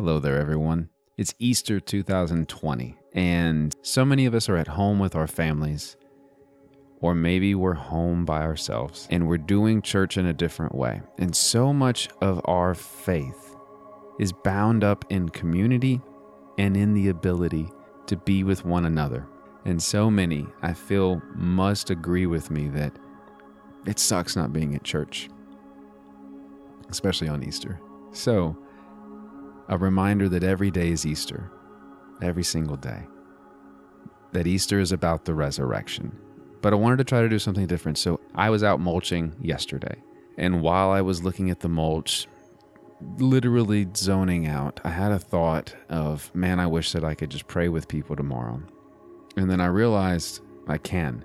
Hello there, everyone. It's Easter 2020, and so many of us are at home with our families, or maybe we're home by ourselves and we're doing church in a different way. And so much of our faith is bound up in community and in the ability to be with one another. And so many, I feel, must agree with me that it sucks not being at church, especially on Easter. So, a reminder that every day is Easter, every single day. That Easter is about the resurrection. But I wanted to try to do something different. So I was out mulching yesterday. And while I was looking at the mulch, literally zoning out, I had a thought of, man, I wish that I could just pray with people tomorrow. And then I realized I can.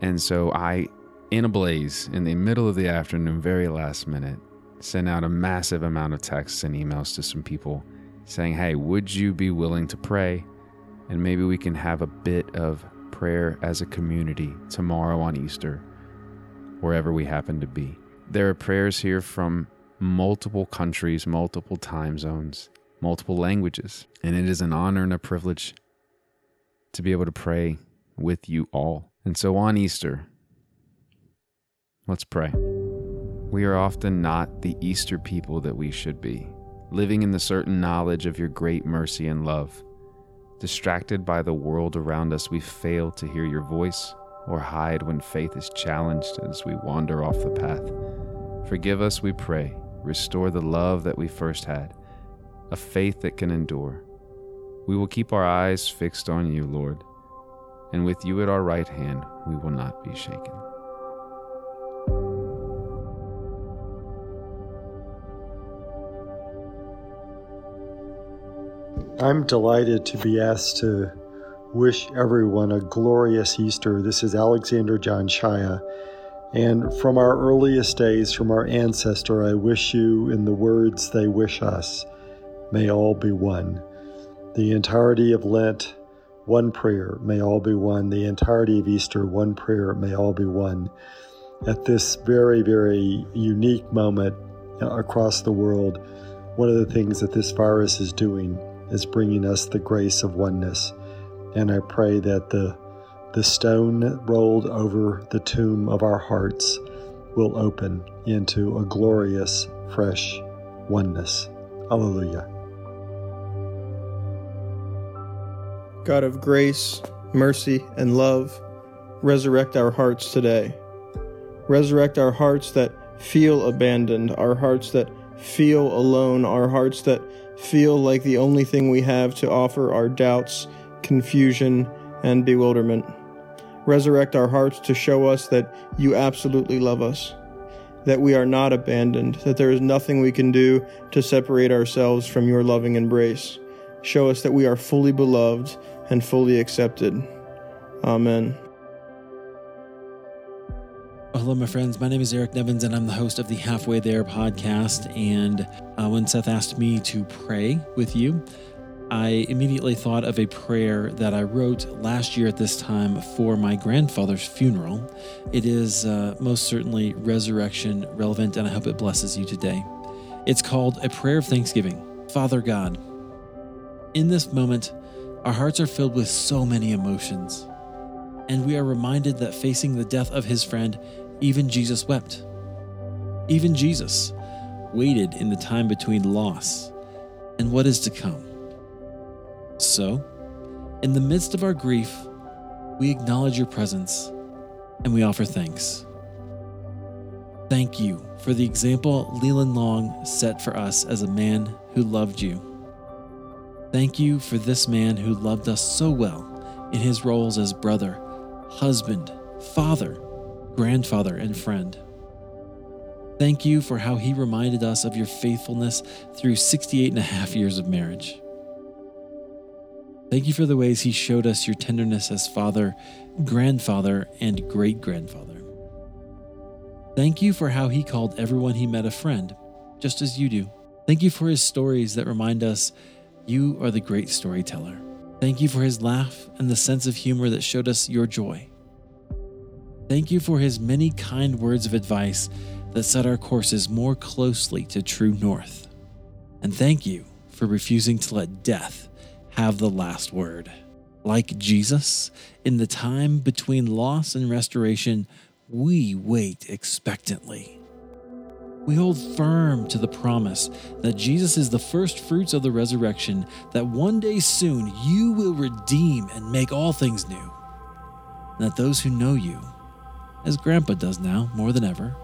And so I, in a blaze, in the middle of the afternoon, very last minute, sent out a massive amount of texts and emails to some people saying, Hey, would you be willing to pray? And maybe we can have a bit of prayer as a community tomorrow on Easter, wherever we happen to be. There are prayers here from multiple countries, multiple time zones, multiple languages. And it is an honor and a privilege to be able to pray with you all. And so on Easter, let's pray. We are often not the Easter people that we should be, living in the certain knowledge of your great mercy and love. Distracted by the world around us, we fail to hear your voice or hide when faith is challenged as we wander off the path. Forgive us, we pray. Restore the love that we first had, a faith that can endure. We will keep our eyes fixed on you, Lord, and with you at our right hand, we will not be shaken. I'm delighted to be asked to wish everyone a glorious Easter. This is Alexander John Shaia. And from our earliest days, from our ancestor, I wish you in the words they wish us, may all be one. The entirety of Lent, one prayer, may all be one. The entirety of Easter, one prayer, may all be one. At this very, very unique moment uh, across the world, one of the things that this virus is doing is bringing us the grace of oneness. And I pray that the, the stone rolled over the tomb of our hearts will open into a glorious, fresh oneness. Alleluia. God of grace, mercy, and love, resurrect our hearts today. Resurrect our hearts that feel abandoned, our hearts that feel alone, our hearts that feel like the only thing we have to offer are doubts, confusion, and bewilderment. Resurrect our hearts to show us that you absolutely love us, that we are not abandoned, that there is nothing we can do to separate ourselves from your loving embrace. Show us that we are fully beloved and fully accepted. Amen. Hello, my friends. My name is Eric Nevins, and I'm the host of the Halfway There podcast. And uh, when Seth asked me to pray with you, I immediately thought of a prayer that I wrote last year at this time for my grandfather's funeral. It is uh, most certainly resurrection relevant, and I hope it blesses you today. It's called A Prayer of Thanksgiving. Father God, in this moment, our hearts are filled with so many emotions, and we are reminded that facing the death of his friend, even Jesus wept. Even Jesus waited in the time between loss and what is to come. So, in the midst of our grief, we acknowledge your presence and we offer thanks. Thank you for the example Leland Long set for us as a man who loved you. Thank you for this man who loved us so well in his roles as brother, husband, father, grandfather, and friend. Thank you for how he reminded us of your faithfulness through 68 and a half years of marriage. Thank you for the ways he showed us your tenderness as father, grandfather, and great grandfather. Thank you for how he called everyone he met a friend, just as you do. Thank you for his stories that remind us you are the great storyteller. Thank you for his laugh and the sense of humor that showed us your joy. Thank you for his many kind words of advice that set our courses more closely to true north. And thank you for refusing to let death have the last word. Like Jesus, in the time between loss and restoration, we wait expectantly. We hold firm to the promise that Jesus is the first fruits of the resurrection, that one day soon you will redeem and make all things new. And that those who know you, as Grandpa does now more than ever,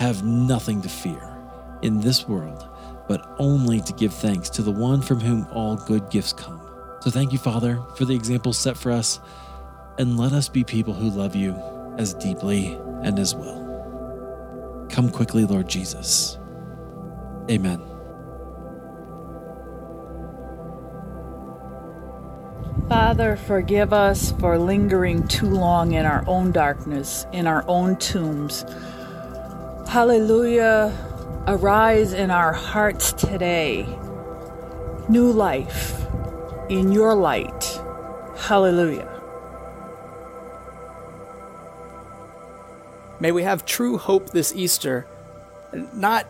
have nothing to fear in this world, but only to give thanks to the one from whom all good gifts come. So thank you, Father, for the example set for us, and let us be people who love you as deeply and as well. Come quickly, Lord Jesus. Amen. Father, forgive us for lingering too long in our own darkness, in our own tombs. Hallelujah. Arise in our hearts today. New life in your light. Hallelujah. May we have true hope this Easter, not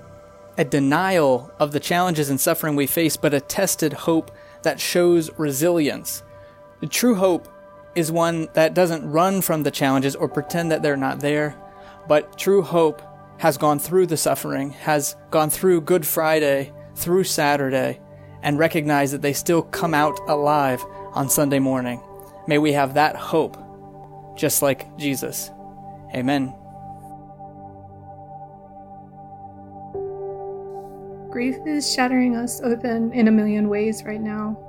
a denial of the challenges and suffering we face, but a tested hope that shows resilience. The true hope is one that doesn't run from the challenges or pretend that they're not there, but true hope has gone through the suffering, has gone through Good Friday, through Saturday, and recognize that they still come out alive on Sunday morning. May we have that hope, just like Jesus. Amen. Grief is shattering us open in a million ways right now.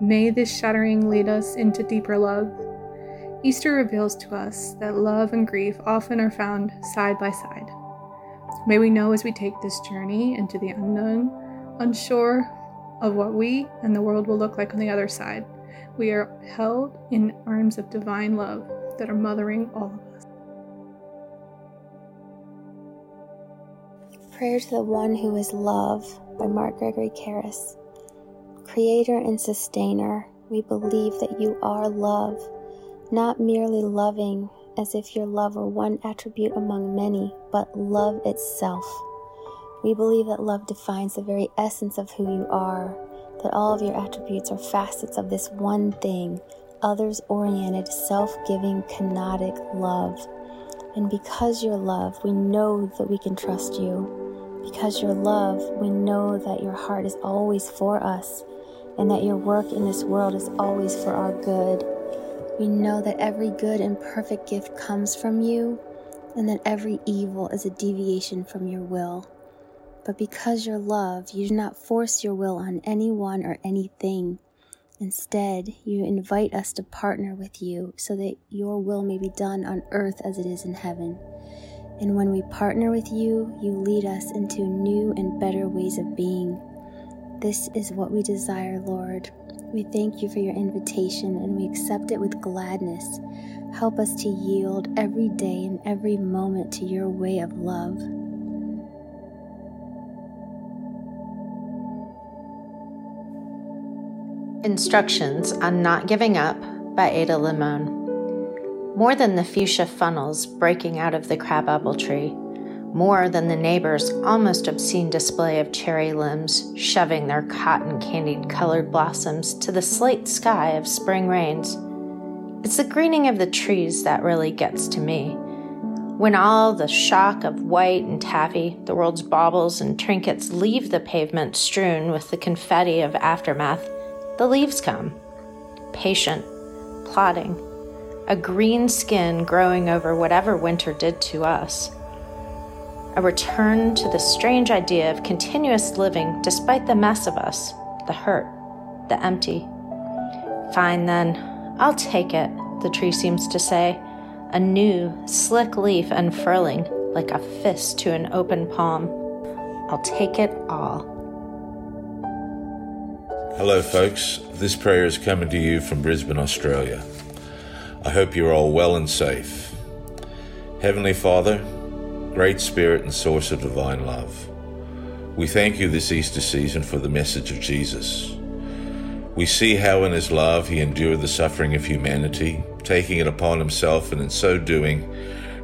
May this shattering lead us into deeper love. Easter reveals to us that love and grief often are found side by side. May we know as we take this journey into the unknown, unsure of what we and the world will look like on the other side, we are held in arms of divine love that are mothering all of us. Prayer to the One Who is Love by Mark Gregory Karris. Creator and Sustainer, we believe that you are love, not merely loving as if your love were one attribute among many, but love itself. We believe that love defines the very essence of who you are, that all of your attributes are facets of this one thing, others oriented, self giving, kenotic love. And because you're love, we know that we can trust you. Because you're love, we know that your heart is always for us and that your work in this world is always for our good. We know that every good and perfect gift comes from you and that every evil is a deviation from your will. But because you're love, you do not force your will on anyone or anything. Instead, you invite us to partner with you so that your will may be done on earth as it is in heaven. And when we partner with you, you lead us into new and better ways of being. This is what we desire, Lord. We thank you for your invitation and we accept it with gladness. Help us to yield every day and every moment to your way of love. Instructions on Not Giving Up by Ada Limon. More than the fuchsia funnels breaking out of the crabapple tree, more than the neighbor's almost obscene display of cherry limbs shoving their cotton candied colored blossoms to the slate sky of spring rains. It's the greening of the trees that really gets to me. When all the shock of white and taffy, the world's baubles and trinkets leave the pavement strewn with the confetti of aftermath, the leaves come. Patient, plodding, a green skin growing over whatever winter did to us. A return to the strange idea of continuous living despite the mess of us, the hurt, the empty. Fine then, I'll take it, the tree seems to say, a new, slick leaf unfurling like a fist to an open palm. I'll take it all. Hello, folks. This prayer is coming to you from Brisbane, Australia. I hope you're all well and safe. Heavenly Father, great Spirit and source of divine love, we thank you this Easter season for the message of Jesus. We see how in his love he endured the suffering of humanity, taking it upon himself, and in so doing,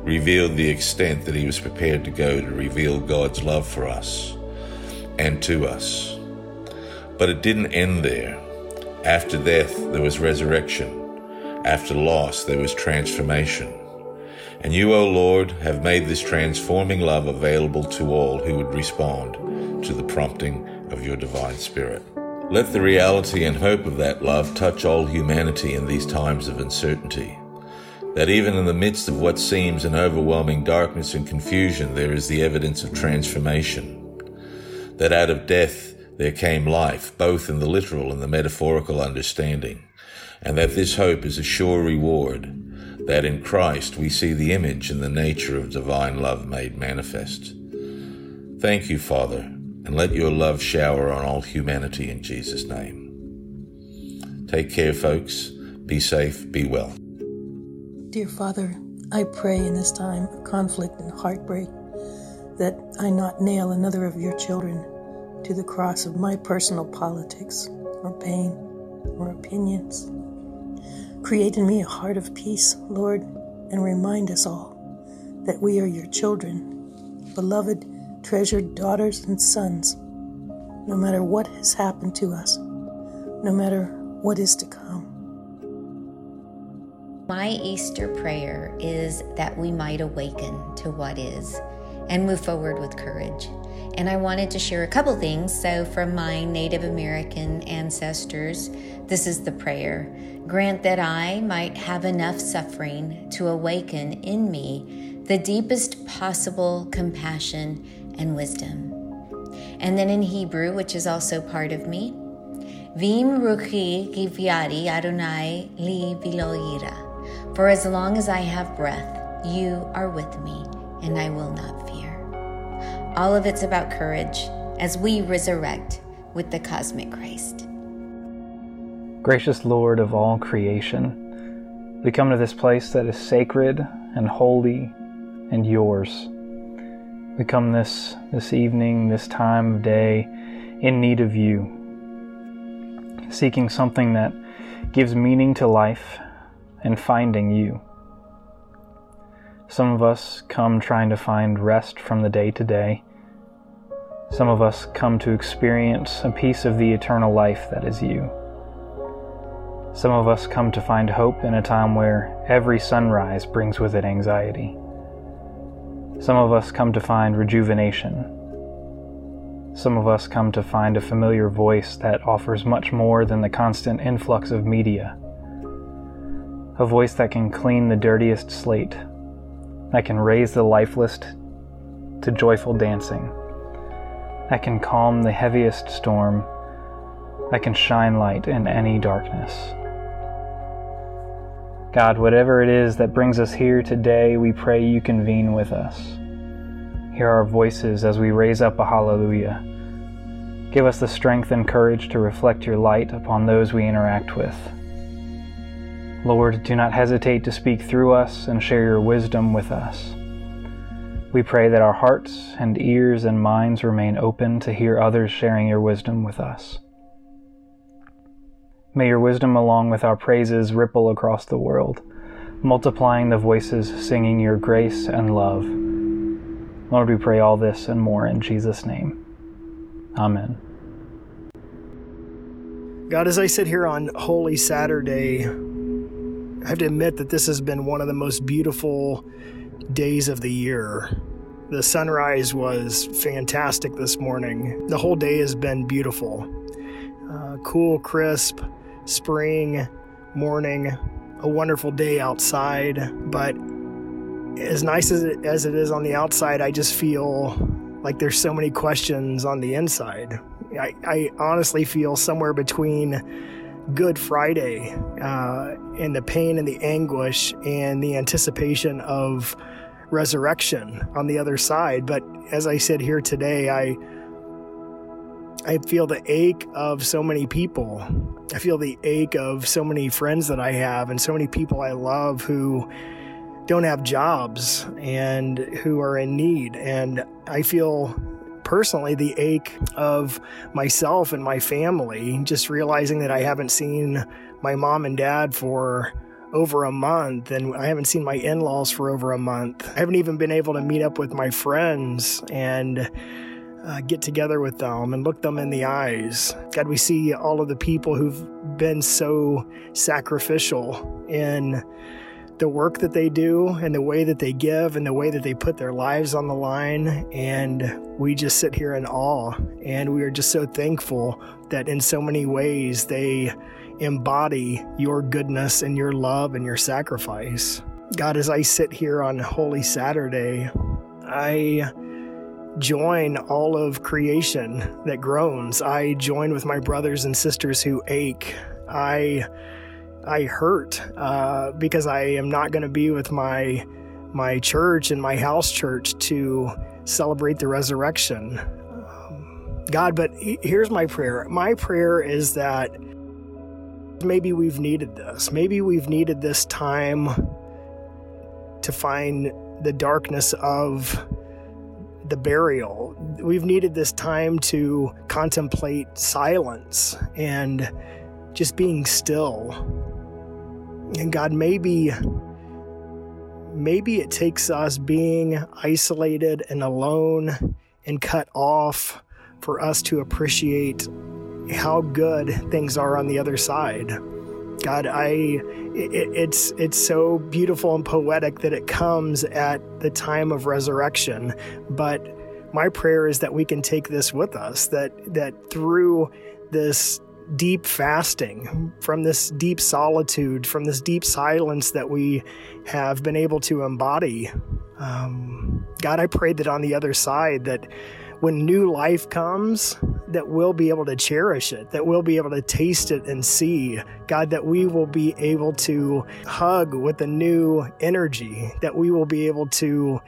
revealed the extent that he was prepared to go to reveal God's love for us and to us. But it didn't end there. After death, there was resurrection. After loss, there was transformation. And you, O Lord, have made this transforming love available to all who would respond to the prompting of your divine Spirit. Let the reality and hope of that love touch all humanity in these times of uncertainty. That even in the midst of what seems an overwhelming darkness and confusion, there is the evidence of transformation. That out of death there came life, both in the literal and the metaphorical understanding. And that this hope is a sure reward that in Christ we see the image and the nature of divine love made manifest. Thank you, Father, and let your love shower on all humanity in Jesus' name. Take care, folks. Be safe, be well. Dear Father, I pray in this time of conflict and heartbreak that I not nail another of your children to the cross of my personal politics or pain or opinions. Create in me a heart of peace, Lord, and remind us all that we are your children, beloved, treasured daughters and sons, no matter what has happened to us, no matter what is to come. My Easter prayer is that we might awaken to what is and move forward with courage. And I wanted to share a couple things. So, from my Native American ancestors, this is the prayer Grant that I might have enough suffering to awaken in me the deepest possible compassion and wisdom. And then in Hebrew, which is also part of me, Vim ruchi givyari Adonai li viloira. For as long as I have breath, you are with me, and I will not fear. All of it's about courage as we resurrect with the cosmic Christ. Gracious Lord of all creation, we come to this place that is sacred and holy and yours. We come this, this evening, this time of day, in need of you, seeking something that gives meaning to life and finding you. Some of us come trying to find rest from the day to day. Some of us come to experience a piece of the eternal life that is you. Some of us come to find hope in a time where every sunrise brings with it anxiety. Some of us come to find rejuvenation. Some of us come to find a familiar voice that offers much more than the constant influx of media. A voice that can clean the dirtiest slate, that can raise the lifeless to joyful dancing, that can calm the heaviest storm, that can shine light in any darkness. God, whatever it is that brings us here today, we pray you convene with us. Hear our voices as we raise up a hallelujah. Give us the strength and courage to reflect your light upon those we interact with. Lord, do not hesitate to speak through us and share your wisdom with us. We pray that our hearts and ears and minds remain open to hear others sharing your wisdom with us. May your wisdom, along with our praises, ripple across the world, multiplying the voices singing your grace and love. Lord, we pray all this and more in Jesus' name. Amen. God, as I sit here on Holy Saturday, I have to admit that this has been one of the most beautiful days of the year. The sunrise was fantastic this morning. The whole day has been beautiful. Uh, cool, crisp, spring morning, a wonderful day outside. But as nice as it, as it is on the outside, I just feel like there's so many questions on the inside. I, I honestly feel somewhere between Good Friday uh, and the pain and the anguish and the anticipation of resurrection on the other side. But as I said here today, I I feel the ache of so many people. I feel the ache of so many friends that I have and so many people I love who don't have jobs and who are in need. And I feel personally the ache of myself and my family, just realizing that I haven't seen my mom and dad for over a month and I haven't seen my in laws for over a month. I haven't even been able to meet up with my friends and uh, get together with them and look them in the eyes. God, we see all of the people who've been so sacrificial in the work that they do and the way that they give and the way that they put their lives on the line. And we just sit here in awe. And we are just so thankful that in so many ways they embody your goodness and your love and your sacrifice. God, as I sit here on Holy Saturday, I join all of creation that groans. I join with my brothers and sisters who ache. I I hurt uh, because I am not going to be with my my church and my house church to celebrate the resurrection. Um, God, but here's my prayer. My prayer is that maybe we've needed this. Maybe we've needed this time to find the darkness of the burial. We've needed this time to contemplate silence and just being still. And God, maybe maybe it takes us being isolated and alone and cut off for us to appreciate how good things are on the other side. God, I it, it's it's so beautiful and poetic that it comes at the time of resurrection, but my prayer is that we can take this with us that that through this deep fasting, from this deep solitude, from this deep silence that we have been able to embody. Um, God, I pray that on the other side, that when new life comes, that we'll be able to cherish it, that we'll be able to taste it and see. God, that we will be able to hug with a new energy, that we will be able to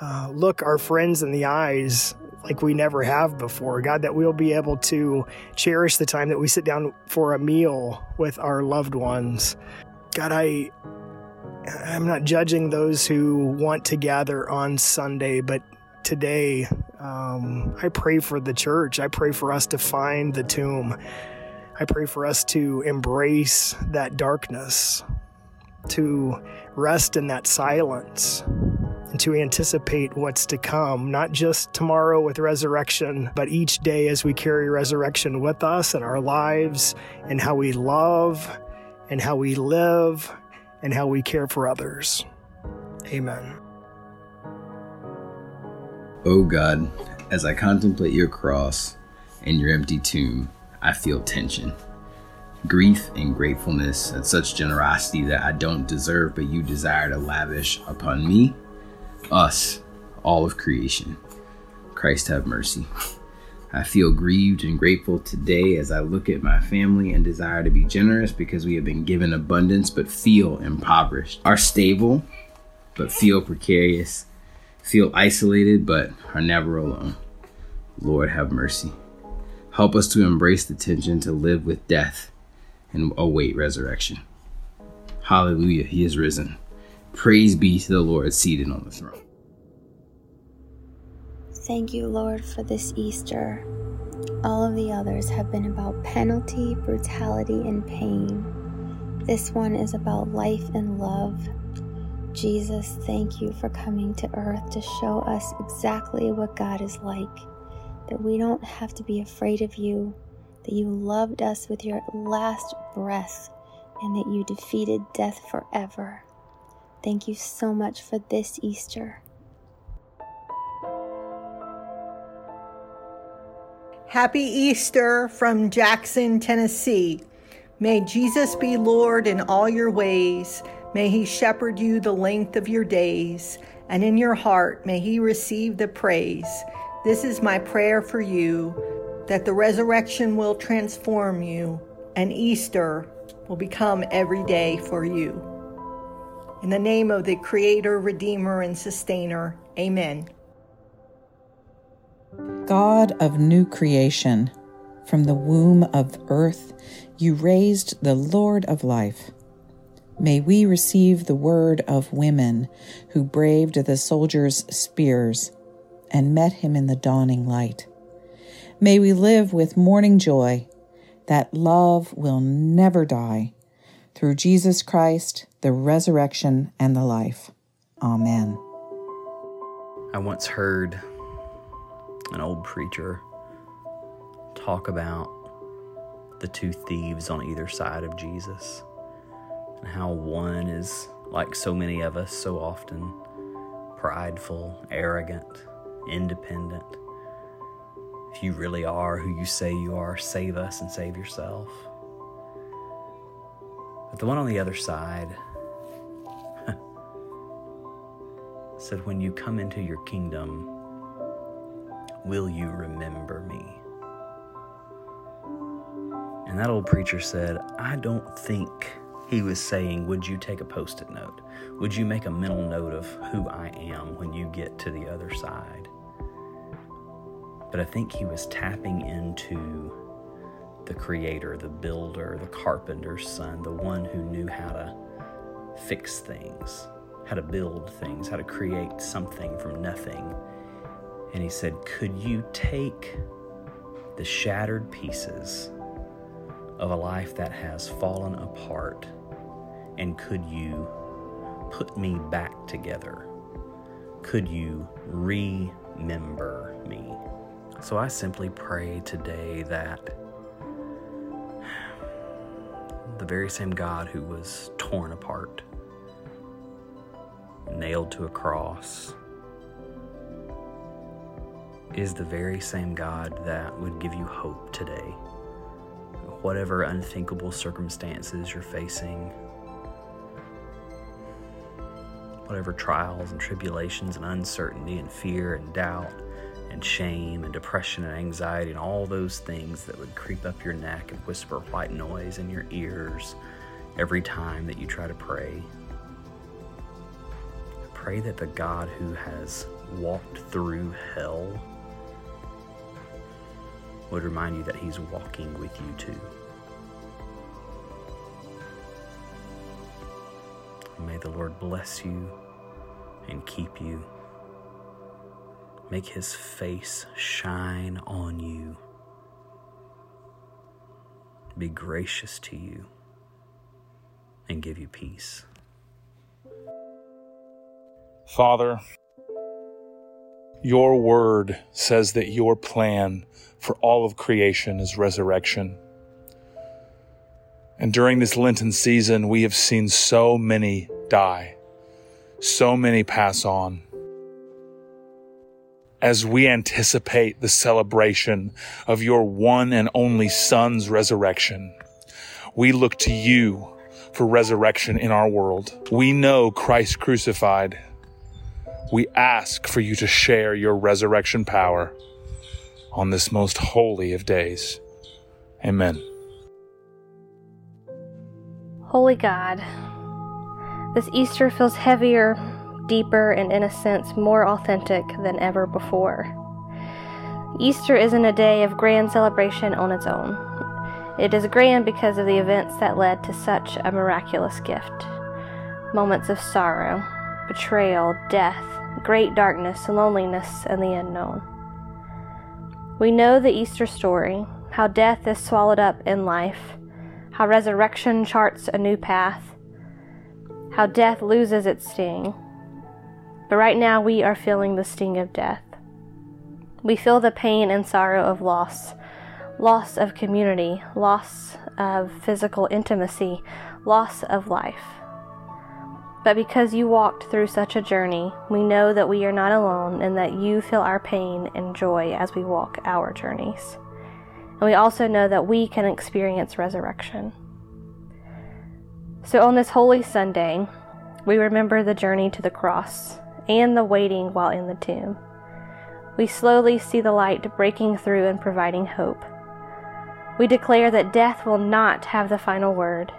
uh, look our friends in the eyes like we never have before. God, that we'll be able to cherish the time that we sit down for a meal with our loved ones. God, I I'm not judging those who want to gather on Sunday, but today um, I pray for the church. I pray for us to find the tomb. I pray for us to embrace that darkness, to rest in that silence and to anticipate what's to come, not just tomorrow with resurrection, but each day as we carry resurrection with us in our lives and how we love and how we live and how we care for others. Amen. O oh God, as I contemplate your cross and your empty tomb, I feel tension grief and gratefulness at such generosity that I don't deserve, but you desire to lavish upon me us, all of creation. Christ have mercy. I feel grieved and grateful today as I look at my family and desire to be generous because we have been given abundance but feel impoverished, are stable but feel precarious, feel isolated but are never alone. Lord, have mercy. Help us to embrace the tension to live with death and await resurrection. Hallelujah, He is risen. Praise be to the Lord seated on the throne. Thank you, Lord, for this Easter. All of the others have been about penalty, brutality, and pain. This one is about life and love. Jesus, thank you for coming to earth to show us exactly what God is like. That we don't have to be afraid of you, that you loved us with your last breath, and that you defeated death forever. Thank you so much for this Easter. Happy Easter from Jackson, Tennessee. May Jesus be Lord in all your ways. May he shepherd you the length of your days, and in your heart may he receive the praise. This is my prayer for you that the resurrection will transform you, and Easter will become every day for you. In the name of the Creator, Redeemer, and Sustainer, amen. God of new creation, from the womb of earth, you raised the Lord of life. May we receive the word of women who braved the soldiers' spears and met him in the dawning light. May we live with morning joy that love will never die through Jesus Christ, the resurrection, and the life. Amen. I once heard an old preacher talk about the two thieves on either side of Jesus and how one is like so many of us so often prideful, arrogant, independent. If you really are who you say you are, save us and save yourself. But the one on the other side said, When you come into your kingdom, will you remember me? And that old preacher said, I don't think he was saying, Would you take a post it note? Would you make a mental note of who I am when you get to the other side? But I think he was tapping into the creator, the builder, the carpenter's son, the one who knew how to fix things, how to build things, how to create something from nothing. And he said, Could you take the shattered pieces of a life that has fallen apart and could you put me back together? Could you remember me? So I simply pray today that the very same God who was torn apart, nailed to a cross, is the very same God that would give you hope today. Whatever unthinkable circumstances you're facing, whatever trials and tribulations and uncertainty and fear and doubt and shame and depression and anxiety and all those things that would creep up your neck and whisper white noise in your ears every time that you try to pray. Pray that the God who has walked through hell would remind you that He's walking with you too. May the Lord bless you and keep you. Make his face shine on you. Be gracious to you and give you peace. Father, your word says that your plan for all of creation is resurrection. And during this Lenten season, we have seen so many die, so many pass on. As we anticipate the celebration of your one and only Son's resurrection, we look to you for resurrection in our world. We know Christ crucified. We ask for you to share your resurrection power on this most holy of days. Amen. Holy God, this Easter feels heavier, deeper, and in a sense more authentic than ever before. Easter isn't a day of grand celebration on its own. It is grand because of the events that led to such a miraculous gift moments of sorrow, betrayal, death, great darkness, loneliness, and the unknown. We know the Easter story how death is swallowed up in life how resurrection charts a new path, how death loses its sting. But right now we are feeling the sting of death. We feel the pain and sorrow of loss loss of community, loss of physical intimacy, loss of life. But because you walked through such a journey, we know that we are not alone and that you feel our pain and joy as we walk our journeys. And we also know that we can experience resurrection. So on this Holy Sunday, we remember the journey to the cross and the waiting while in the tomb. We slowly see the light breaking through and providing hope. We declare that death will not have the final word.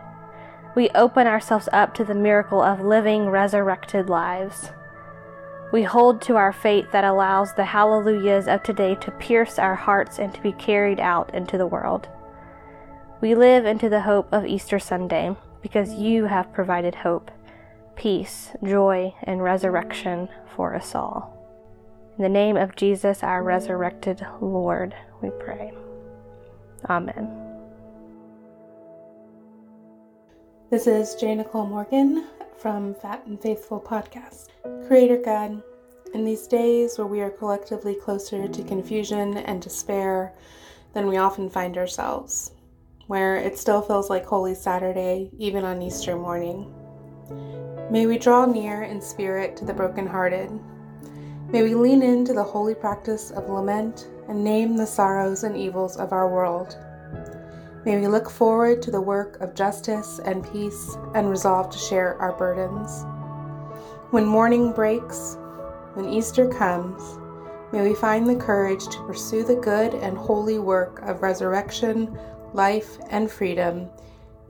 We open ourselves up to the miracle of living resurrected lives. We hold to our faith that allows the hallelujahs of today to pierce our hearts and to be carried out into the world. We live into the hope of Easter Sunday because you have provided hope, peace, joy, and resurrection for us all. In the name of Jesus, our resurrected Lord, we pray. Amen. This is J. Nicole Morgan from Fat and Faithful Podcast. Creator God, In these days where we are collectively closer to confusion and despair than we often find ourselves, where it still feels like Holy Saturday, even on Easter morning. May we draw near in spirit to the brokenhearted. May we lean into the holy practice of lament and name the sorrows and evils of our world. May we look forward to the work of justice and peace and resolve to share our burdens. When morning breaks, when Easter comes, may we find the courage to pursue the good and holy work of resurrection, life, and freedom,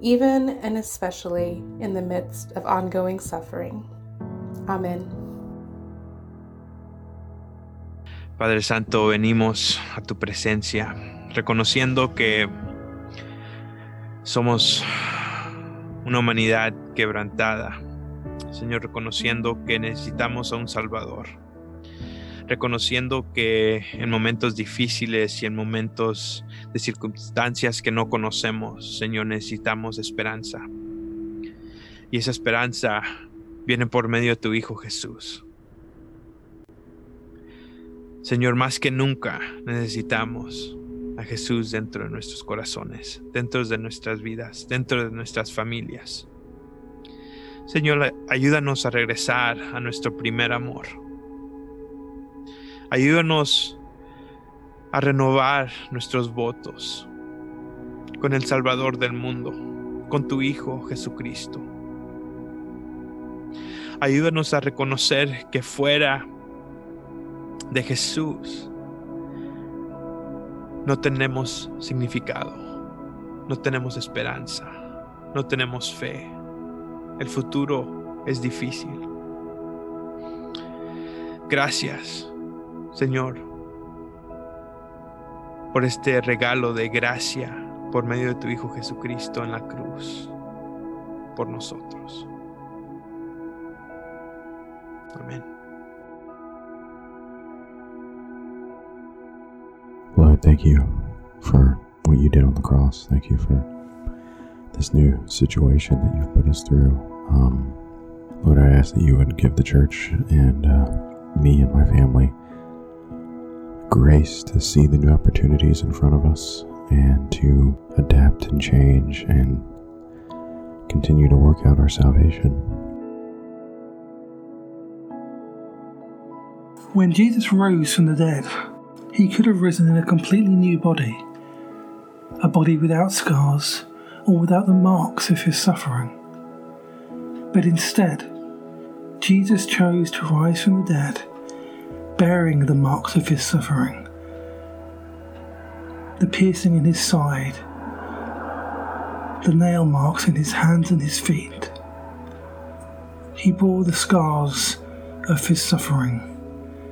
even and especially in the midst of ongoing suffering. Amen. Padre Santo, venimos a tu presencia, reconociendo que somos una humanidad quebrantada, Señor, reconociendo que necesitamos a un Salvador, reconociendo que en momentos difíciles y en momentos de circunstancias que no conocemos, Señor, necesitamos esperanza. Y esa esperanza viene por medio de tu Hijo Jesús. Señor, más que nunca necesitamos a Jesús dentro de nuestros corazones, dentro de nuestras vidas, dentro de nuestras familias. Señor, ayúdanos a regresar a nuestro primer amor. Ayúdanos a renovar nuestros votos con el Salvador del mundo, con tu Hijo Jesucristo. Ayúdanos a reconocer que fuera de Jesús no tenemos significado, no tenemos esperanza, no tenemos fe. El futuro es difícil. Gracias, Señor, por este regalo de gracia por medio de tu Hijo Jesucristo en la cruz por nosotros. Amén. Lord, thank you for what you did on the cross. Thank you for this new situation that you've put us through. Um, Lord, I ask that you would give the church and uh, me and my family grace to see the new opportunities in front of us and to adapt and change and continue to work out our salvation. When Jesus rose from the dead, he could have risen in a completely new body, a body without scars or without the marks of his suffering. But instead, Jesus chose to rise from the dead, bearing the marks of his suffering, the piercing in his side, the nail marks in his hands and his feet. He bore the scars of his suffering,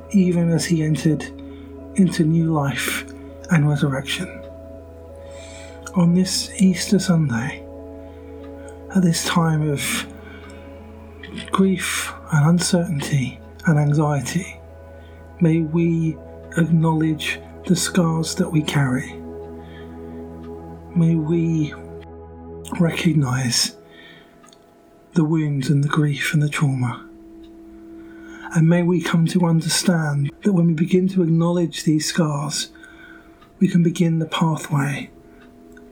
even as he entered into new life and resurrection. On this Easter Sunday, at this time of grief and uncertainty and anxiety, may we acknowledge the scars that we carry. May we recognize the wounds and the grief and the trauma. And may we come to understand that when we begin to acknowledge these scars, we can begin the pathway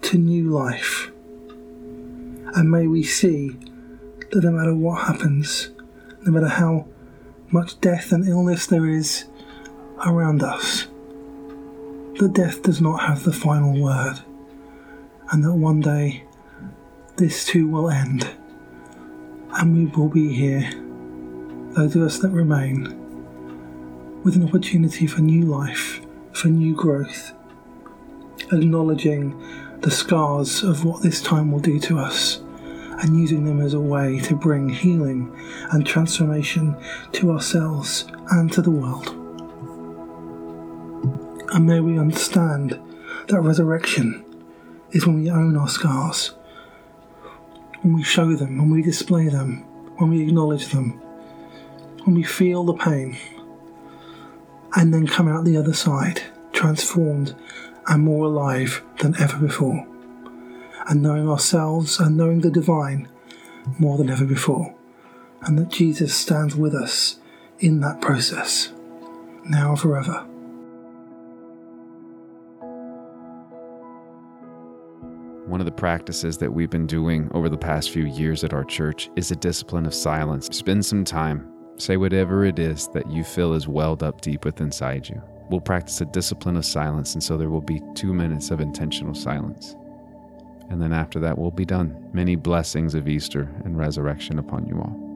to new life. And may we see that no matter what happens, no matter how much death and illness there is around us, that death does not have the final word, and that one day this too will end, and we will be here, those of us that remain, with an opportunity for new life, for new growth, acknowledging the scars of what this time will do to us and using them as a way to bring healing and transformation to ourselves and to the world. And may we understand that resurrection is when we own our scars, when we show them, when we display them, when we acknowledge them, when we feel the pain, and then come out the other side transformed and more alive than ever before and knowing ourselves and knowing the divine more than ever before, and that Jesus stands with us in that process, now and forever. One of the practices that we've been doing over the past few years at our church is a discipline of silence. Spend some time, say whatever it is that you feel is welled up deep within inside you. We'll practice a discipline of silence, and so there will be two minutes of intentional silence. And then after that, we'll be done. Many blessings of Easter and resurrection upon you all.